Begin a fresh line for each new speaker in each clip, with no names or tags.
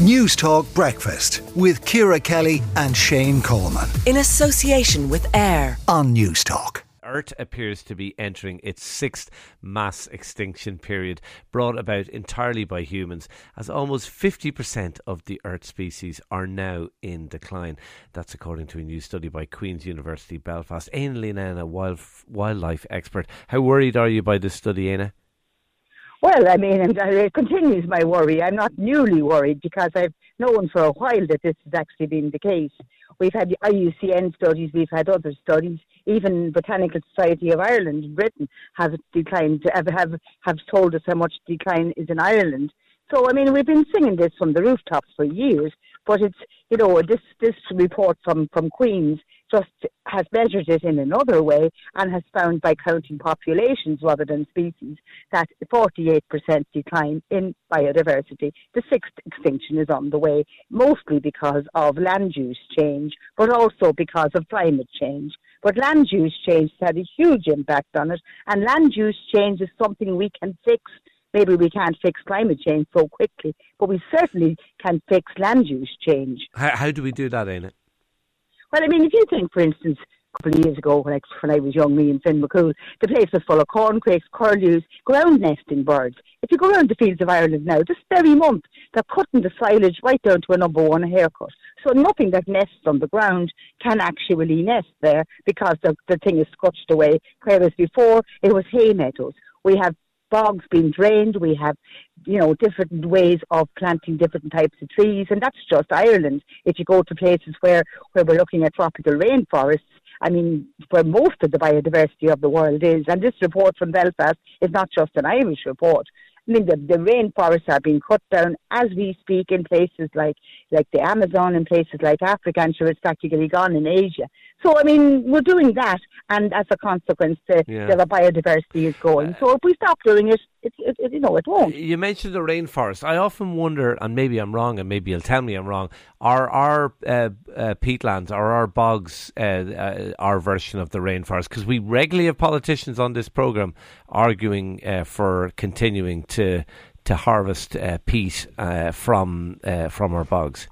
Newstalk Breakfast with Ciara Kelly and Shane Coleman.
In association with AIR
on Newstalk.
Earth appears to be entering its sixth mass extinction period, brought about entirely by humans, as almost 50% of the Earth species are now in decline. That's according to a new study by Queen's University Belfast. Eanna Ni Lamhna, wild, wildlife expert. How worried are you by this study, Eanna?
Well, I mean, and uh, it continues my worry. I'm not newly worried because I've known for a while that this has actually been the case. We've had the IUCN studies, we've had other studies, even Botanical Society of Ireland in Britain have declined, have, have, have told us how much decline is in Ireland. So, I mean, we've been singing this from the rooftops for years, but it's, you know, this, this report from, from Queen's just has measured it in another way and has found by counting populations rather than species that 48% decline in biodiversity. The sixth extinction is on the way, mostly because of land use change, but also because of climate change. But land use change has had a huge impact on it, and land use change is something we can fix maybe we can't fix climate change so quickly, but we certainly can fix land use change.
How, how do we do that, Eanna?
Well, I mean, if you think, for instance, a couple of years ago when I, when I was young, me and Finn McCool, the place was full of corncrakes, curlews, ground nesting birds. If you go around the fields of Ireland now, this very month, they're cutting the silage right down to a number one haircut. So nothing that nests on the ground can actually nest there because the, the thing is scotched away. Whereas before, it was hay meadows. We have bogs being drained. We have, you know, different ways of planting different types of trees, and that's just Ireland. If you go to places where where we're looking at tropical rainforests, I mean, where most of the biodiversity of the world is, and this report from Belfast is not just an Irish report. I mean, the, the rainforests are being cut down as we speak in places like, like the Amazon and places like Africa, and sure it's practically gone in Asia. So, I mean, we're doing that, and as a consequence, the, yeah. the biodiversity is going. So, if we stop doing it, it, it, it, you know, it won't.
You mentioned the rainforest. I often wonder, and maybe I'm wrong, and maybe you'll tell me I'm wrong. Are our uh, uh, peatlands, are our bogs, uh, uh our version of the rainforest? Because we regularly have politicians on this program arguing uh, for continuing to to harvest uh, peat from from our bogs.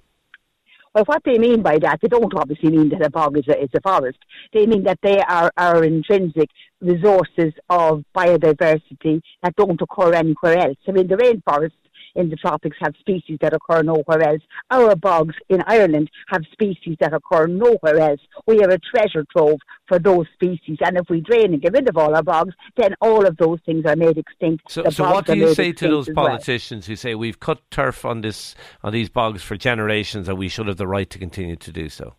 Well, what they mean by that, they don't obviously mean that a bog is a, is a forest. They mean that they are our intrinsic resources of biodiversity that don't occur anywhere else. I mean, the rainforest in the tropics have species that occur nowhere else. Our bogs in Ireland have species that occur nowhere else. We are a treasure trove for those species, and if we drain and get rid of all our bogs, then all of those things are made extinct.
So, so what do you say to those politicians well. who say we've cut turf on this on these bogs for generations, and we should have the right to continue to do so?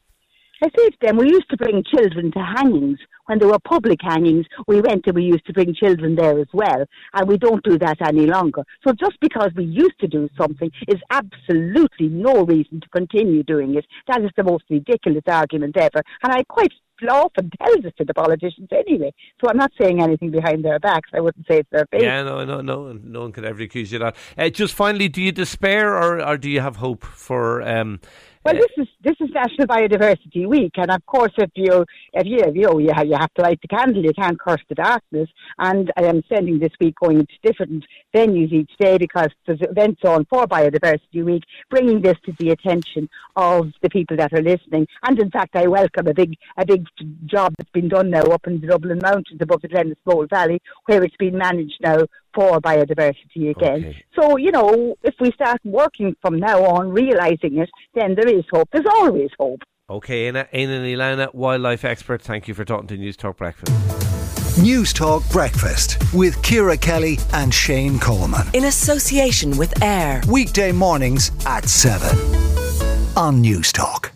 I say to them, we used to bring children to hangings. When there were public hangings, we went and we used to bring children there as well. And we don't do that any longer. So just because we used to do something is absolutely no reason to continue doing it. That is the most ridiculous argument ever. And I quite often tell this to the politicians anyway. So I'm not saying anything behind their backs. I wouldn't say it's their face.
Yeah, no, no, no, no one could ever accuse you of that. Uh, just finally, do you despair or, or do you have hope for um,
well, this is this is National Biodiversity Week, and of course, if you if you you know you have, you have to light the candle, you can't curse the darkness. And I am spending this week going to different venues each day because there's events on for Biodiversity Week, bringing this to the attention of the people that are listening. And in fact, I welcome a big a big job that's been done now up in the Dublin Mountains above the Glenasmole Valley, where it's been managed now for biodiversity again. Okay. So, you know, if we start working from now on, realising it, then there is hope. There's always hope.
Okay, Eanna, Aina Ilana, wildlife expert, thank you for talking to Newstalk Breakfast.
Newstalk Breakfast with Ciara Kelly and Shane Coleman.
In association with AIR.
Weekday mornings at 7 on Newstalk.